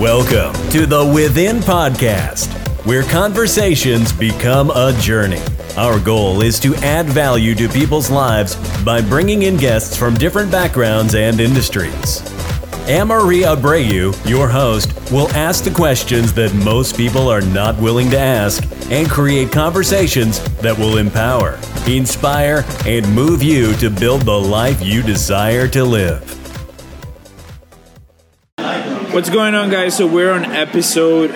Welcome to the Within Podcast, where conversations become a journey. Our goal is to add value to people's lives by bringing in guests from different backgrounds and industries. Amarie Abreu, your host, will ask the questions that most people are not willing to ask and create conversations that will empower, inspire, and move you to build the life you desire to live. What's going on, guys? So we're on episode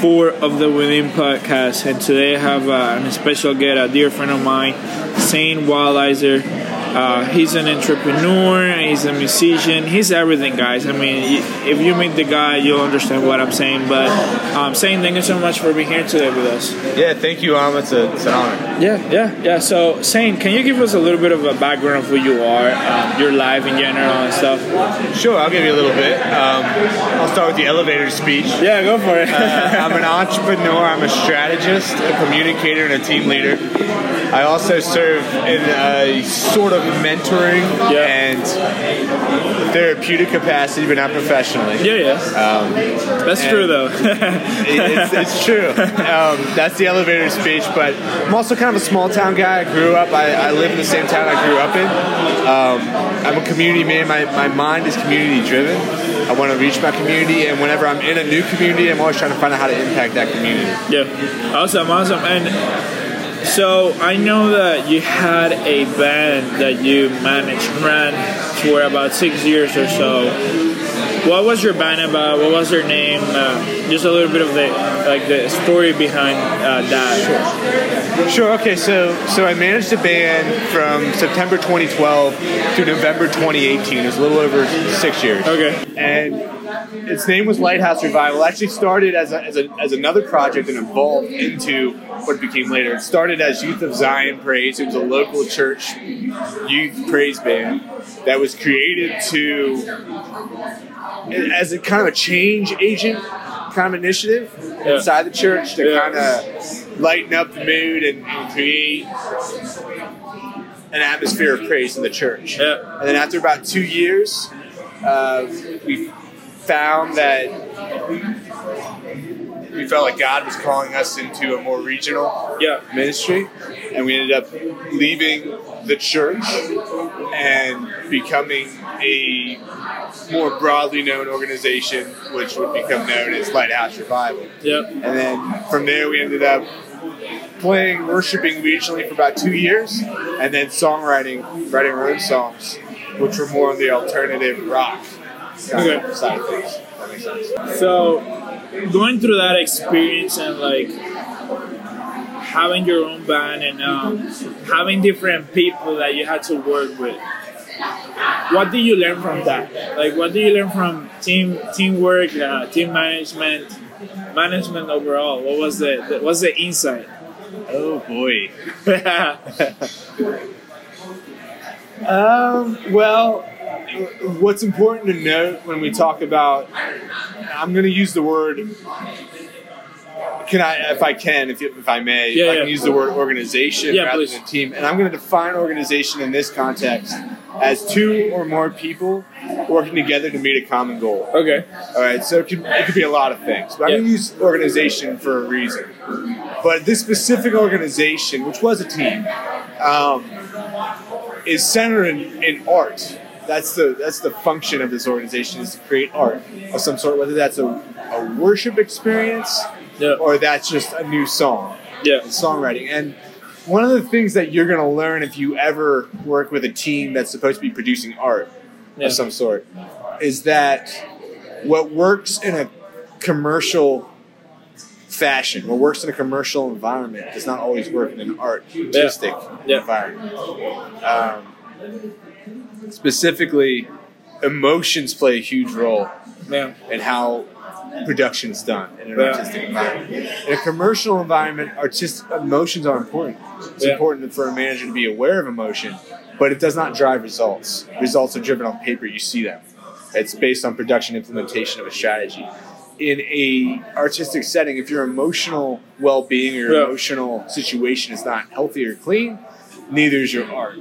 four of the Within podcast, and today I have uh, a special guest, a dear friend of mine, Zane Walizer. Uh, he's an entrepreneur, he's a musician, he's everything, guys. I mean, if you meet the guy, you'll understand what I'm saying. But um, Zane, thank you so much for being here today with us. Yeah, thank you, Um, It's, a, it's an honor. Yeah, yeah, yeah. So, Zane, can you give us a little bit of a background of who you are, um, your life in general and stuff? Sure, I'll give you a little bit. Um, I'll start with the elevator speech. Yeah, go for it. uh, I'm an entrepreneur, I'm a strategist, a communicator, and a team leader. I also serve in a sort of mentoring Yeah. and therapeutic capacity, but not professionally. yeah, yeah. Um, That's true, though. it's, it's true. Um, that's the elevator speech, but I'm also kind of a small town guy. I grew up, I, I live in the same town I grew up in. Um, I'm a community man. My, my mind is community driven. I want to reach my community, and whenever I'm in a new community, I'm always trying to find out how to impact that community. Yeah, awesome, awesome. And so I know that you had a band that you managed ran for about six years or so. What was your band about? What was their name? Uh, just a little bit of the like the story behind uh, that. Sure. Okay. So so I managed a band from September 2012 to November 2018. It was a little over six years. Okay. and its name was Lighthouse Revival. It actually started as, a, as, a, as another project and evolved into what became later. It started as Youth of Zion Praise. It was a local church youth praise band that was created to as a kind of a change agent kind of initiative Yeah. inside the church to Yeah. kind of lighten up the mood and, and create an atmosphere of praise in the church. Yeah. And then after about two years, uh, we found that we felt like God was calling us into a more regional Yeah. ministry, and we ended up leaving the church and becoming a more broadly known organization, which would become known as Lighthouse Revival. Yeah. And then from there, we ended up playing, worshiping regionally for about two years, and then songwriting, writing our own songs, which were more on the alternative rock kind Okay. side of things. That makes sense. So going through that experience and like having your own band and um, having different people that you had to work with what did you learn from that like what did you learn from team teamwork uh, team management management overall what was the, the what's the insight Oh boy. Um, well, what's important to note when we talk about, I'm going to use the word. Can I, if I can, if, if I may, Yeah, I yeah. can use the word organization Yeah, rather please. than team. And I'm going to define organization in this context as two or more people working together to meet a common goal. okay All right, so it could, it could be a lot of things. But I'm going to use organization for a reason. But this specific organization, which was a team, um, is centered in, in art. That's the that's the function of this organization is to create art of some sort, whether that's a, a worship experience yeah or that's just a new song yeah songwriting. And one of the things that you're going to learn if you ever work with a team that's supposed to be producing art Yeah. of some sort is that what works in a commercial fashion, what works in a commercial environment, does not always work in an artistic Yeah. environment. Um, specifically, emotions play a huge role yeah and how production's done in an Yeah. artistic environment. In a commercial environment, artistic emotions are important. It's Yeah. important for a manager to be aware of emotion, but it does not drive results. Results are driven on paper; you see them. It's based on production implementation of a strategy. In a artistic setting, if your emotional well-being or your Yeah. emotional situation is not healthy or clean, neither is your art.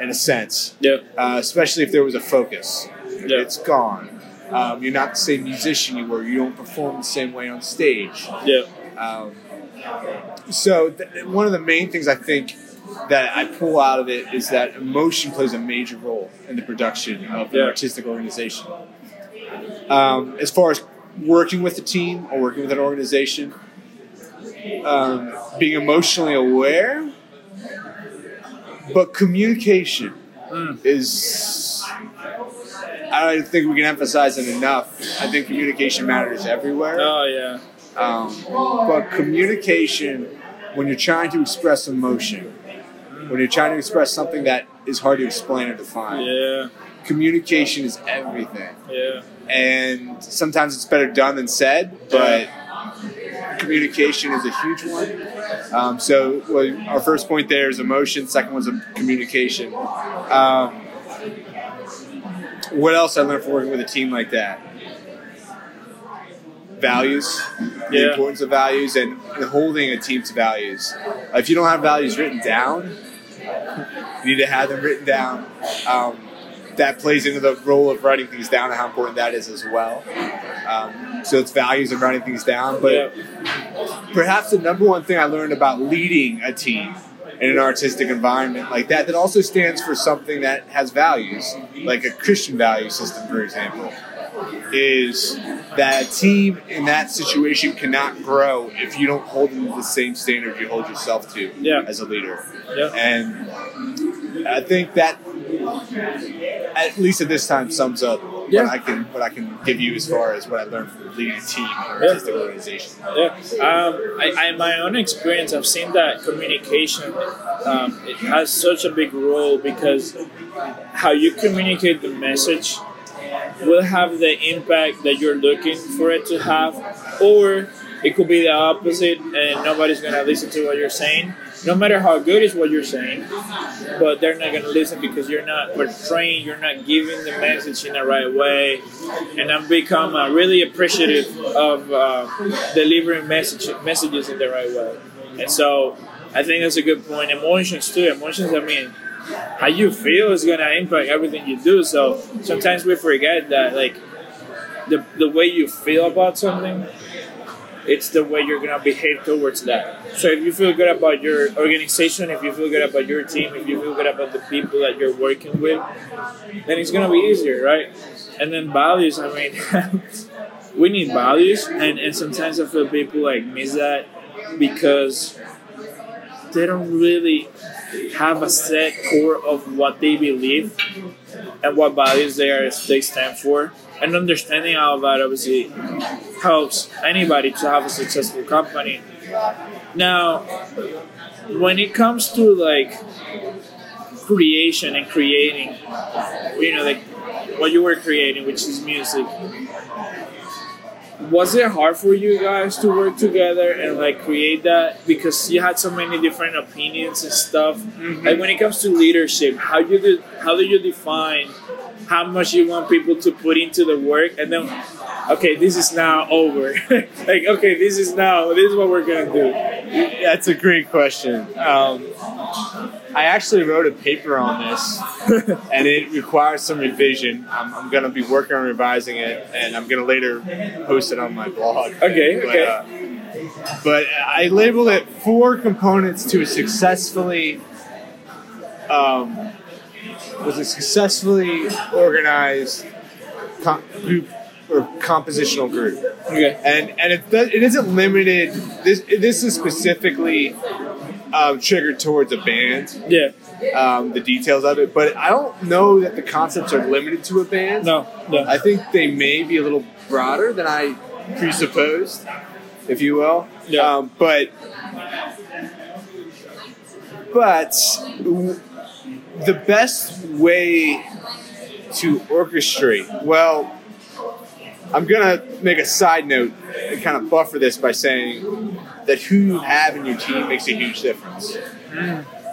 In a sense, yeah uh, especially if there was a focus. Yeah. It's gone. Um, you're not the same musician you were. You don't perform the same way on stage. Yeah. Um, so th- one of the main things I think that I pull out of it is that emotion plays a major role in the production of an artistic organization. Um, as far as working with a team or working with an organization, um, being emotionally aware, but communication is. I don't think we can emphasize it enough. I think communication matters everywhere. Oh yeah. Um, but communication, when you're trying to express emotion, when you're trying to express something that is hard to explain or define, Yeah. communication is everything. Yeah. And sometimes it's better done than said, but communication is a huge one. Um, so well, our first point there is emotion. Second one's communication. Um, what else I learned from working with a team like that? Values, the Yeah. importance of values, and, and holding a team to values. If you don't have values written down, you need to have them written down. Um, that plays into the role of writing things down and how important that is as well. Um, so it's values of writing things down. But Yeah. perhaps the number one thing I learned about leading a team in an artistic environment like that, that also stands for something that has values, like a Christian value system, for example, is that a team in that situation cannot grow if you don't hold them to the same standard you hold yourself to Yeah. as a leader. Yeah. And I think that, at least at this time, sums up Yeah. what I can what I can give you as far as what I learned from leading a team an Yeah. artistic organization. Yeah, um, I, I, in my own experience, I've seen that communication um, it has such a big role because how you communicate the message will have the impact that you're looking for it to have, or it could be the opposite, and nobody's gonna listen to what you're saying. No matter how good is what you're saying, but they're not gonna listen because you're not portraying, you're not giving the message in the right way. And I've become uh, really appreciative of uh, delivering message, messages in the right way. And so I think that's a good point. Emotions too. Emotions. I mean, how you feel is gonna impact everything you do. So sometimes we forget that, like, the the way you feel about something it's the way you're gonna behave towards that. So if you feel good about your organization, if you feel good about your team, if you feel good about the people that you're working with, then it's gonna be easier, right? And then values, I mean, we need values, and, and sometimes I feel people like miss that because they don't really have a set core of what they believe and what values they are they stand for. And understanding all that obviously helps anybody to have a successful company. Now, when it comes to like creation and creating, you know, like what you were creating, which is music, was it hard for you guys to work together and like create that? Because you had so many different opinions and stuff. Mm-hmm. Like when it comes to leadership how you do how do you define how much you want people to put into the work and then okay this is now over like okay this is now this is what we're gonna do That's a great question. Um, I actually wrote a paper on this, and it requires some revision. I'm, I'm going to be working on revising it, and I'm going to later post it on my blog. Okay, But, okay. uh, but I labeled it four components to a successfully um, was a successfully organized group or compositional group okay and and it does, it isn't limited. This this is specifically um, triggered towards a band. yeah Um, the details of it, but I don't know that the concepts are limited to a band. no no I think they may be a little broader than I presupposed, if you will. Yeah. Um, but but the best way to orchestrate well i'm gonna make a side note and kind of buffer this by saying that who you have in your team makes a huge difference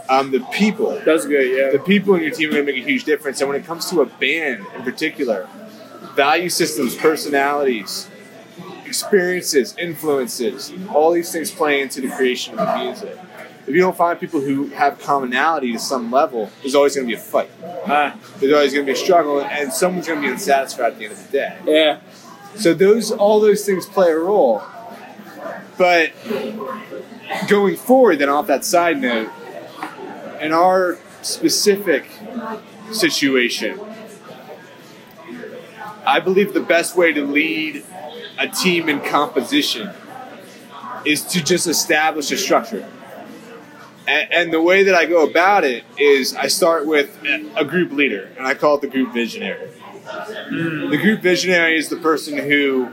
um, the people that's good yeah the people in your team are going to make a huge difference. And when it comes to a band in particular, value systems, personalities, experiences, influences, all these things play into the creation of the music. If you don't find people who have commonality to some level, there's always going to be a fight. Ah, There's always going to be a struggle, and someone's going to be unsatisfied at the end of the day. yeah. So those all those things play a role. But going forward, then off that side note, in our specific situation, I believe the best way to lead a team in composition is to just establish a structure. And, and the way that I go about it is I start with a- group leader, and I call it the group visionary. Hmm. The group visionary is the person who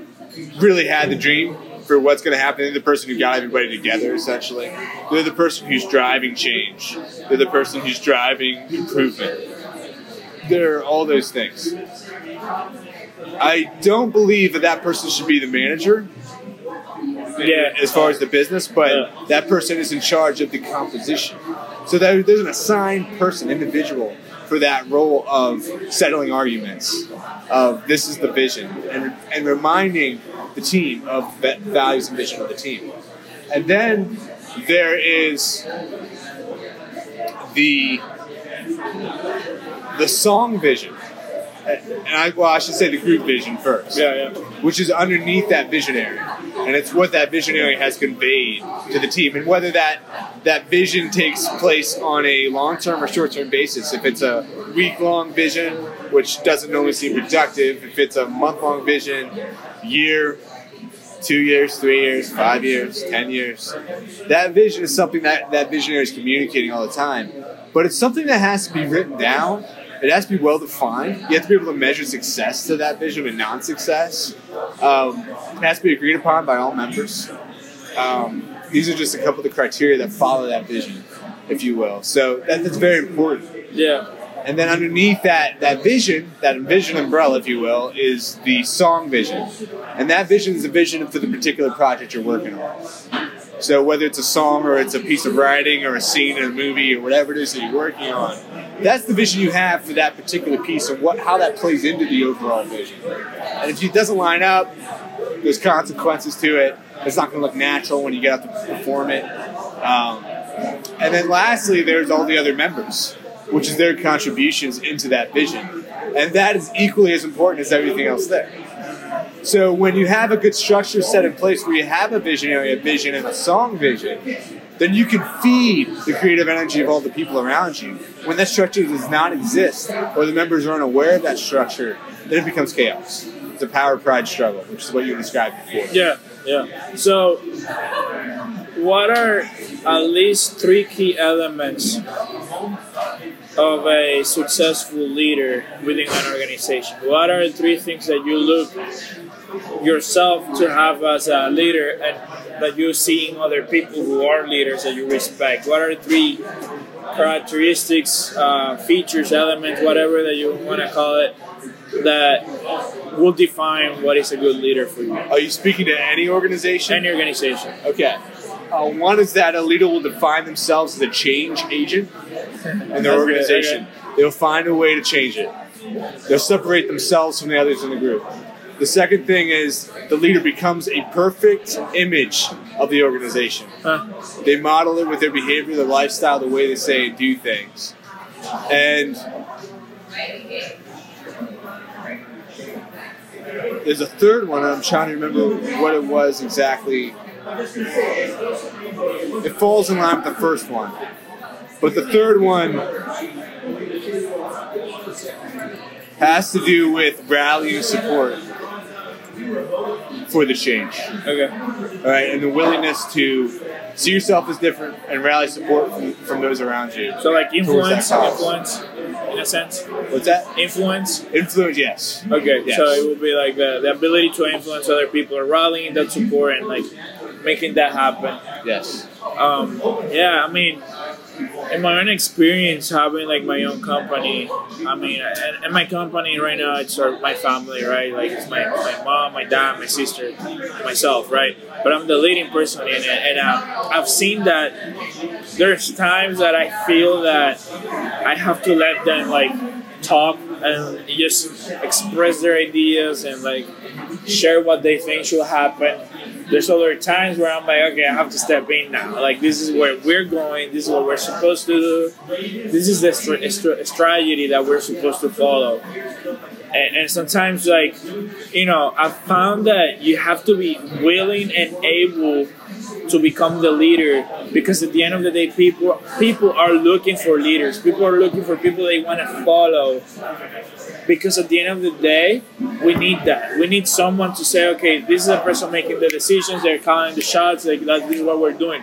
really had the dream for what's going to happen. They're the person who got everybody together, essentially. They're the person who's driving change. They're the person who's driving improvement. They're all those things. I don't believe that that person should be the manager Yeah. as far as the business, but Yeah. that person is in charge of the composition. So there- there's an assigned person, individual, for that role of settling arguments, of this is the vision, and, and reminding the team of the values and vision of the team. And then there is the the song vision. And I, well, I should say the group vision first Yeah, yeah. which is underneath that visionary, and it's what that visionary has conveyed to the team, and whether that that vision takes place on a long-term or short-term basis. If it's a week-long vision, which doesn't normally seem productive, if it's a month-long vision, year, two years, three years, five years, ten years, that vision is something that that visionary is communicating all the time. But it's something that has to be written down. It has to be well defined. You have to be able to measure success to that vision and non-success. Um, it has to be agreed upon by all members. Um, these are just a couple of the criteria that follow that vision, if you will. So that, that's very important. Yeah. And then underneath that that vision, that vision umbrella, if you will, is the song vision, and that vision is the vision for the particular project you're working on. So whether it's a song or it's a piece of writing or a scene in a movie or whatever it is that you're working on, that's the vision you have for that particular piece and what how that plays into the overall vision. And if it doesn't line up, there's consequences to it. It's not going to look natural when you get out to perform it. Um, and then lastly, there's all the other members, which is their contributions into that vision. And that is equally as important as everything else there. So when you have a good structure set in place where you have a visionary, a vision, and a song vision, then you can feed the creative energy of all the people around you. When that structure does not exist, or the members are unaware of that structure, then it becomes chaos. It's a power pride struggle, which is what you described before. Yeah, yeah. So, what are at least three key elements of a successful leader within an organization? What are three things that you look yourself to have as a leader and that you see in other people who are leaders that you respect? What are three characteristics, uh, features, elements, whatever that you want to call it, that will define what is a good leader for you? Are you speaking to any organization? Any organization. Okay. Uh, one is that a leader will define themselves as a change agent in their good, organization. They'll find a way to change it. They'll separate themselves from the others in the group. The second thing is the leader becomes a perfect image of the organization. Huh. They model it with their behavior, their lifestyle, the way they say and do things. And there's a third one, and I'm trying to remember what it was exactly. It falls in line with the first one. But the third one has to do with rallying support for the change. Okay. All right, and the willingness to see yourself as different and rally support from, from those around you. So like influence, influence, in a sense, What's that? influence. Influence, yes. Okay, Yes. so it will be like the, the ability to influence other people, or rallying that support and like making that happen. Yes. Um, yeah, I mean, in my own experience, having like my own company, I mean, and, and my company right now, it's my family, right? Like it's my, my mom, my dad, my sister, myself, right? But I'm the leading person in it, and uh, I've seen that there's times that I feel that I have to let them like talk and just express their ideas and like share what they think should happen there's other times where I'm like, okay, I have to step in now. Like this is where we're going. This is what we're supposed to do. This is the stra- stra- strategy that we're supposed to follow. And, and sometimes, like you know, I found that you have to be willing and able to become the leader because at the end of the day people people are looking for leaders people are looking for people they want to follow because at the end of the day we need that. We need someone to say okay this is the person making the decisions they're calling the shots like that this is what we're doing.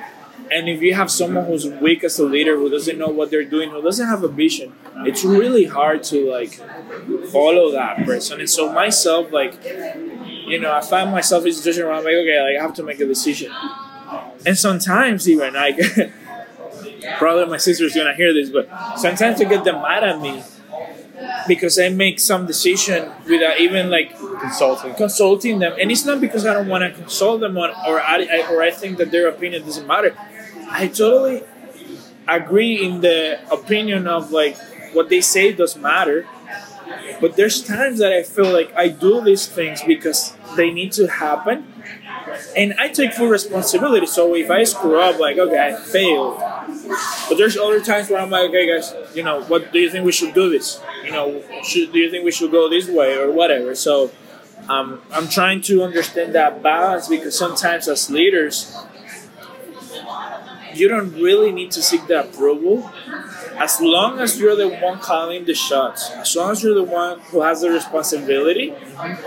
And if you have someone who's weak as a leader who doesn't know what they're doing who doesn't have a vision it's really hard to like follow that person. And so myself like you know i find myself in a situation where i'm like okay like i have to make a decision. And sometimes even like probably my sister's gonna hear this but sometimes i get them mad at me because i make some decision without even like Consulting. consulting them and it's not because i don't want to consult them on or I, I or i think that their opinion doesn't matter i totally agree in the opinion of like what they say does matter but there's times that i feel like i do these things because they need to happen and I take full responsibility. So if I screw up, like okay, I failed. But there's other times where I'm like, okay, guys, you know, what do you think we should do this? You know, should do you think we should go this way or whatever? So um, I'm trying to understand that balance because sometimes as leaders, you don't really need to seek the approval. As long as you're the one calling the shots, as long as you're the one who has the responsibility,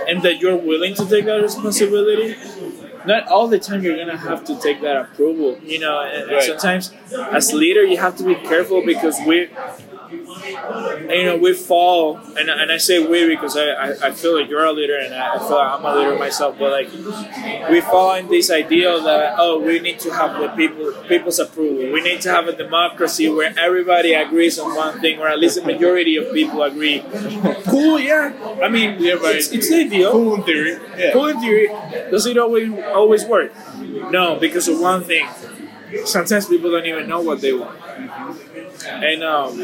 and that you're willing to take that responsibility, not all the time you're gonna have to take that approval. You know, and, Right. sometimes as leader you have to be careful because we, you know, we fall, and, and I say we because I, I, I feel like you're a leader and I, I feel like I'm a leader myself, but like we fall in this ideal that oh we need to have the people people's approval. We need to have a democracy where everybody agrees on one thing, or at least a majority of people agree. Cool, yeah. I mean, Yeah, it's, it's the ideal. Cool in theory. Yeah. Cool in theory. Does it always always work? No, because of one thing. Sometimes people don't even know what they want. Mm-hmm. And um,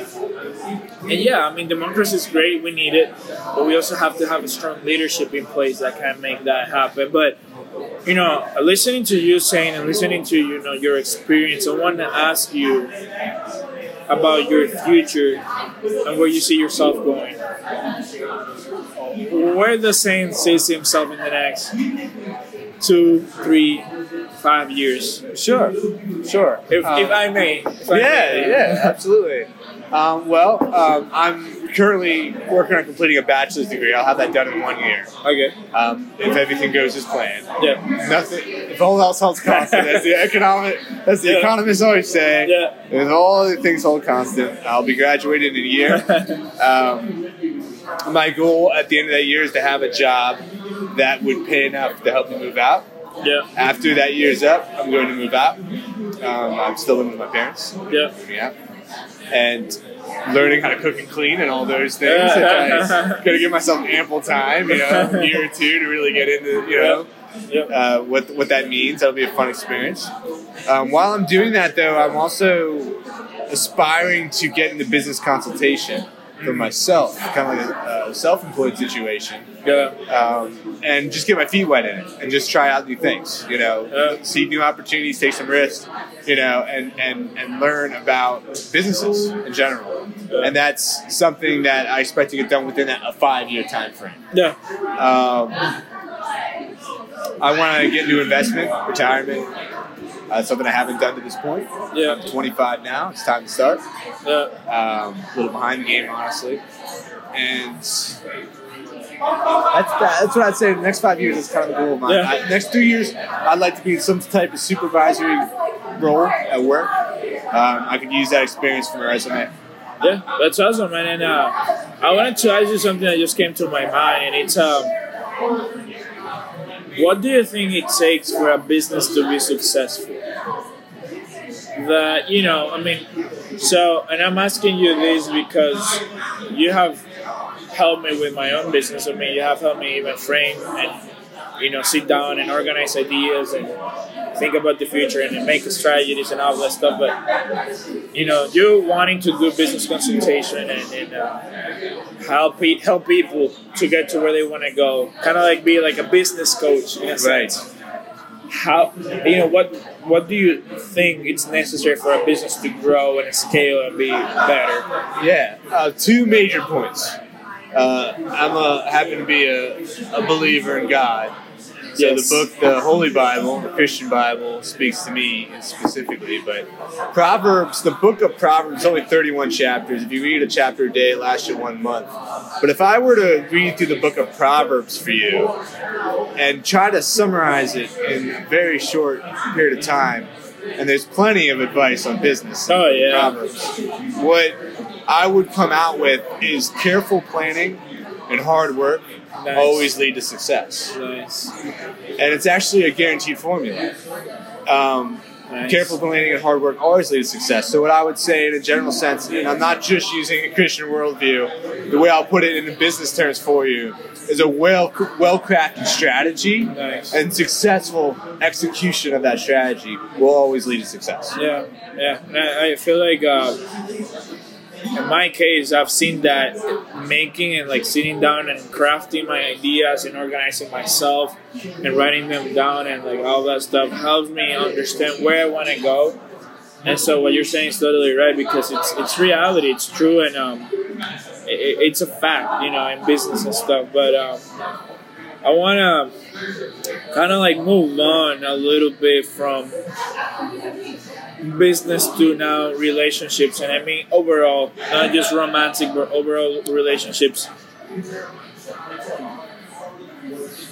and yeah, I mean democracy is great. We need it, but we also have to have a strong leadership in place that can make that happen. But you know, listening to you saying and listening to you know your experience, I want to ask you about your future and where you see yourself going. Where does Zane sees himself in the next two, three, five years? Sure. Sure. If, Um, if I may. If I yeah, may. yeah, absolutely. Um, well, um, I'm currently working on completing a bachelor's degree. I'll have that done in one year. Okay. Um, if everything goes as planned. Yeah. Nothing. If all else holds constant, as the economic, as the Yeah. economists always say, Yeah. if all the things hold constant, I'll be graduated in a year. um, my goal at the end of that year is to have a job that would pay enough to help me move out. Yeah. After that year's up, I'm going to move out. Um, I'm still living with my parents. Yeah. out. And learning how to cook and clean and all those things. I'm gonna give myself ample time, you know, a year or two to really get into, you know, Yeah. uh, what what that means. That'll be a fun experience. Um, while I'm doing that, though, I'm also aspiring to get into business consultation for myself, kind of like a, a self-employed situation, Yeah. um, and just get my feet wet in it and just try out new things. You know, Yeah. see new opportunities, take some risks. You know, and and and learn about businesses in general. And that's something that I expect to get done within a five-year time frame. Yeah. Um, I want to get new investment, retirement. Uh, something I haven't done to this point. Yeah. I'm 25 now. It's time to start. Yeah. Um, a little behind the game, honestly. And that's that's what I'd say. The next five years is kind of the goal of mine. Yeah. I, next two years, I'd like to be in some type of supervisory role at work. Um, I could use that experience for my resume. Yeah, that's awesome, man. And uh, I wanted to ask you something that just came to my mind, and it's um, what do you think it takes for a business to be successful? That you know, I mean, so, and I'm asking you this because you have helped me with my own business. I mean, you have helped me even frame and you know sit down and organize ideas and think about the future and make strategies and all that stuff. But you know, you wanting to do business consultation and, and uh, help help people to get to where they want to go, kind of like be like a business coach in a sense. how you know what what do you think it's necessary for a business to grow and scale and be better? Yeah, uh, two major points. Uh, I'm a happen to be a, a believer in God. So Yes. the book, the Holy Bible, the Christian Bible, speaks to me specifically. But Proverbs, the book of Proverbs, only 31 chapters. If you read a chapter a day, it lasts you one month. But if I were to read through the book of Proverbs for you and try to summarize it in a very short period of time, and there's plenty of advice on business. Oh, yeah. Proverbs. What I would come out with is careful planning and hard work Nice. always lead to success Nice. and it's actually a guaranteed formula. Um, Nice. Careful planning and hard work always lead to success. So, what I would say, in a general sense, and I'm not just using a Christian worldview, the way I'll put it in business terms for you is a well well crafted strategy Nice. and successful execution of that strategy will always lead to success. Yeah, yeah. And I, I feel like uh, in my case, I've seen that making and like sitting down and crafting my ideas and organizing myself and writing them down and like all that stuff helps me understand where I want to go. And so what you're saying is totally right because it's it's reality, it's true, and um, it, it's a fact, you know, in business and stuff. But um, I want to kind of like move on a little bit from business to now relationships and i mean overall not just romantic but overall relationships.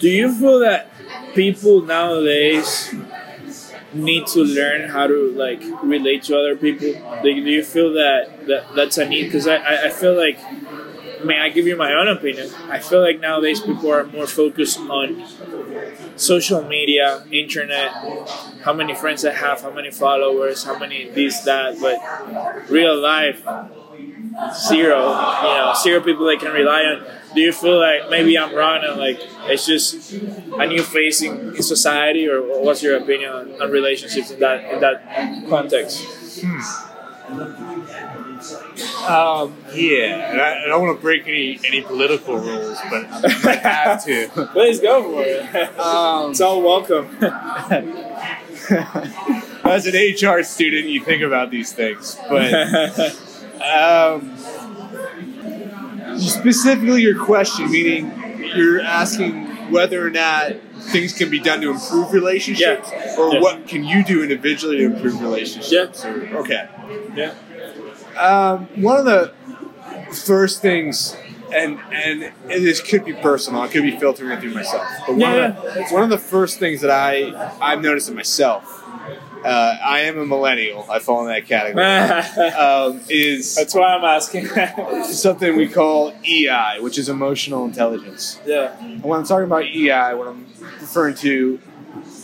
Do you feel that people nowadays need to learn how to like relate to other people? Like, do you feel that, that that's a need? Because I, I, I feel like Mean, I give you my own opinion. I feel like nowadays people are more focused on social media, internet, how many friends I have, how many followers, how many this, that, but real life, zero. You know, zero people I can rely on. Do you feel like maybe I'm wrong and like it's just a new phase in, society, or what's your opinion on, on relationships in that in that context? Hmm. Um, yeah, and I, I don't want to break any, any political rules, but I have to. Please go for it. Um, it's all welcome. as an HR student, you think about these things, but um, specifically your question, meaning you're asking whether or not things can be done to improve relationships, Yeah. or Yeah. what can you do individually to improve relationships? Yeah. Or- okay. yeah. Um, one of the first things, and and this could be personal, it could be filtering it through myself. But one, Yeah, of the, one of the first things that I I've noticed in myself, uh, I am a millennial. I fall in that category. Um, is That's why I'm asking. something we call EI, which is emotional intelligence. yeah. And when I'm talking about EI, what I'm referring to,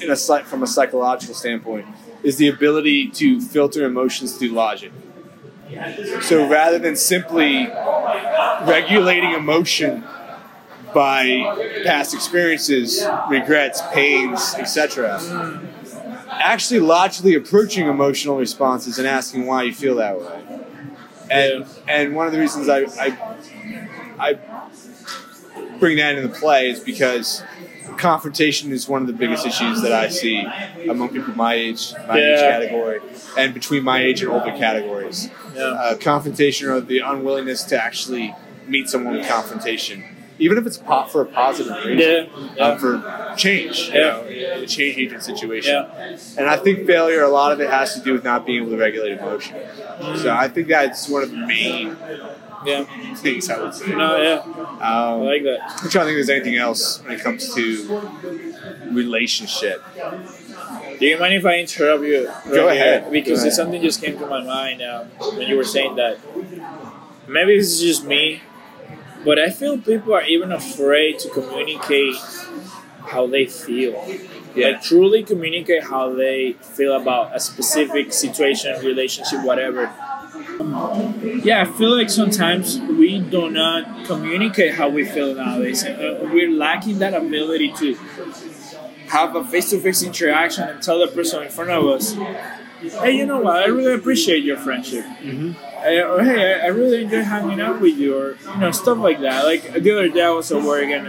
in a from a psychological standpoint, is the ability to filter emotions through logic. So rather than simply regulating emotion by past experiences, regrets, pains, etc., actually logically approaching emotional responses and asking why you feel that way. And and one of the reasons I, I I bring that into play is because confrontation is one of the biggest issues that I see among people my age, my age category, and between my age and older categories. Yeah. Uh, confrontation or the unwillingness to actually meet someone with confrontation, even if it's po- for a positive reason, Yeah. Yeah. uh, for change, you know, a change agent situation. Yeah. And I think failure, a lot of it has to do with not being able to regulate emotion. Mm. So I think that's one of the main Yeah. things I would say. No, yeah. I Um, like that. I'm trying to think if there's anything else when it comes to relationship. Do you mind if I interrupt you? right Go ahead. Because Go ahead. something just came to my mind um, when you were saying that. Maybe this is just me, but I feel people are even afraid to communicate how they feel. Yeah. Like truly communicate how they feel about a specific situation, relationship, whatever. Yeah, I feel like sometimes we do not communicate how we feel nowadays, and uh, we're lacking that ability to have a face-to-face interaction and tell the person in front of us, "Hey, you know what? I really appreciate your friendship. I, or, hey, I, I really enjoy hanging out with you, or you know, stuff like that. Like the other day, I was at work, and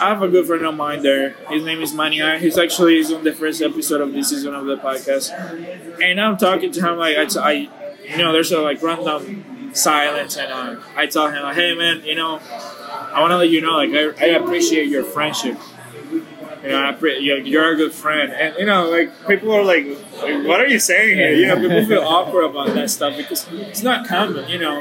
I have a good friend of mine there. His name is Mania. He's actually he's on the first episode of this season of the podcast, and I'm talking to him like I, t- I you know, there's a like random silence, and uh, I tell him like, hey man, you know, I want to let you know, like I, I appreciate your friendship. You know, I pre- you're, you're a good friend, and you know, like people are like, like, "What are you saying here?" You know, people feel awkward about that stuff because it's not common. You know,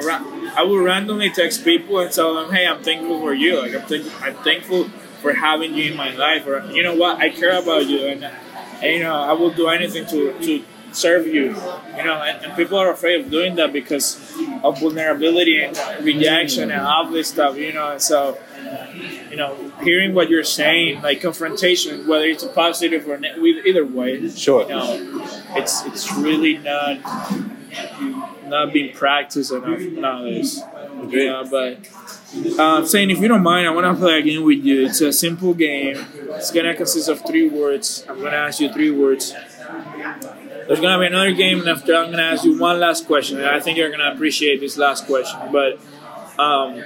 I will randomly text people and tell them, "Hey, I'm thankful for you. Like, I'm, thank- I'm thankful for having you in my life, or you know what, I care about you, and, and you know, I will do anything to to serve you. You know, and, and people are afraid of doing that because of vulnerability and rejection and all this stuff. You know, and so you know, hearing what you're saying, like confrontation, whether it's a positive or ne- with either way, Sure. you know, it's it's really not not being practiced enough nowadays. Yeah, but uh, I'm saying if you don't mind, I want to play a game with you. It's a simple game. It's gonna consist of three words. I'm gonna ask you three words. There's gonna be another game, and after I'm gonna ask you one last question. And I think you're gonna appreciate this last question, but. Um,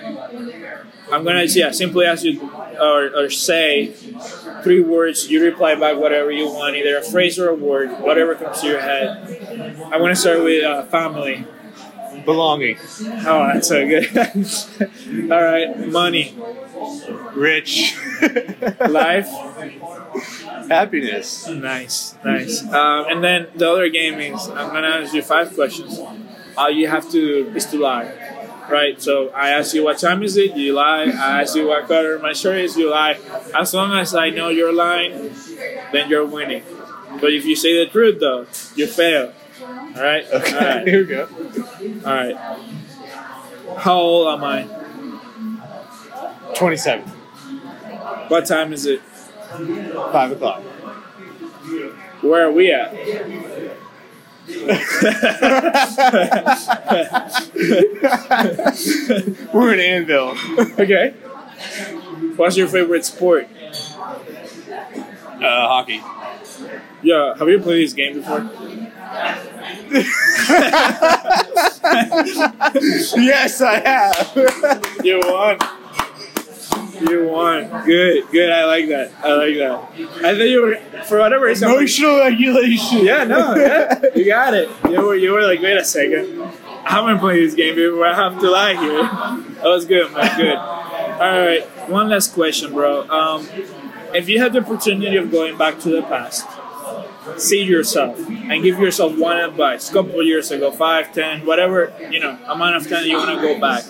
I'm gonna yeah simply ask you or, or say three words. You reply back whatever you want, either a phrase or a word, whatever comes to your head. I'm gonna start with uh, family. Belonging. Oh, that's so good. All right, money, Rich. life. Happiness. Nice, nice. Um, and then the other game is I'm gonna ask you five questions. All you have to is to lie, right? So I ask you what time is it, you lie. I ask you what color my shirt is, you lie. As long as I know you're lying, then you're winning. But if you say the truth, though, you fail. All right. Okay, All right. here we go. All right. How old am I? 27. What time is it? 5 o'clock. Where are we at? We're in Anvil. Okay. What's your favorite sport? Uh, hockey. Yeah, have you played this game before? Yes, I have. You won. You won. Good, good. I like that. I like that. I think you were, for whatever reason. Emotional regulation. Yeah, no, yeah, you got it. You were, you were like, wait a second. I haven't played this game before. I have to lie here. That was good, man. Good. All right, one last question, bro. Um, if you had the opportunity of going back to the past, see yourself and give yourself one advice. A couple of years ago, five, ten, whatever you know, amount of time you want to go back.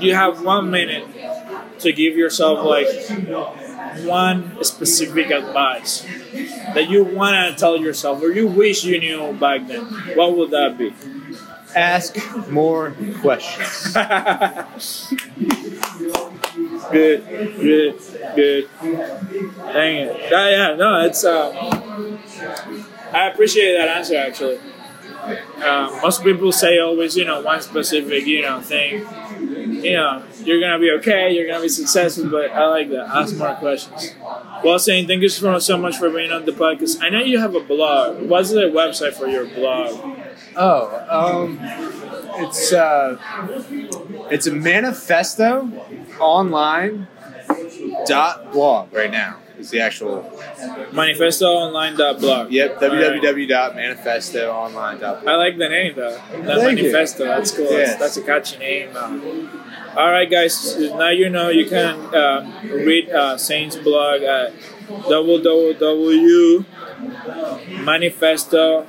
You have one minute to give yourself like one specific advice that you want to tell yourself or you wish you knew back then. What would that be? Ask more questions. Good, good, good. Dang it. Yeah, yeah, no, it's. Um, I appreciate that answer actually. Um, most people say always, you know, one specific, you know, thing. You know, you're gonna be okay, you're gonna be successful, but I like that. Ask more questions. Well, Zane thank you so much for being on the podcast. I know you have a blog. What's the website for your blog? Oh, um, it's uh, it's a manifesto online dot blog right now. Is the actual Manifestoonline.blog. yep www.manifestoonline.blog. I like the name though. That Thank you. manifesto. That's cool. That's, Yes. that's a catchy name. All right, guys. Now you know you can um, read uh, Zane's blog at www manifesto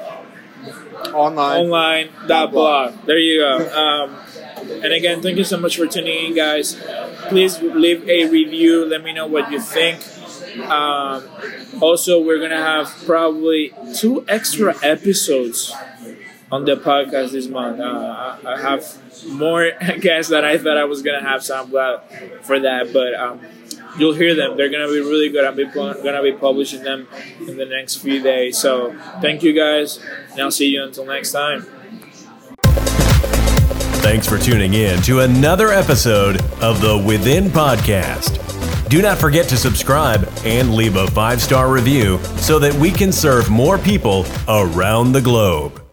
Online. online.blog. There you go. Um, and again, thank you so much for tuning in, guys. Please leave a review. Let me know what you think. Um, also, we're gonna have probably two extra episodes on the podcast this month. Uh, I have more guests that I thought I was gonna have, so I'm glad for that. But um, you'll hear them. They're gonna be really good. I'm be gonna be publishing them in the next few days. So thank you guys, and I'll see you until next time. Thanks for tuning in to another episode of the Within Podcast. Do not forget to subscribe and leave a five star review so that we can serve more people around the globe.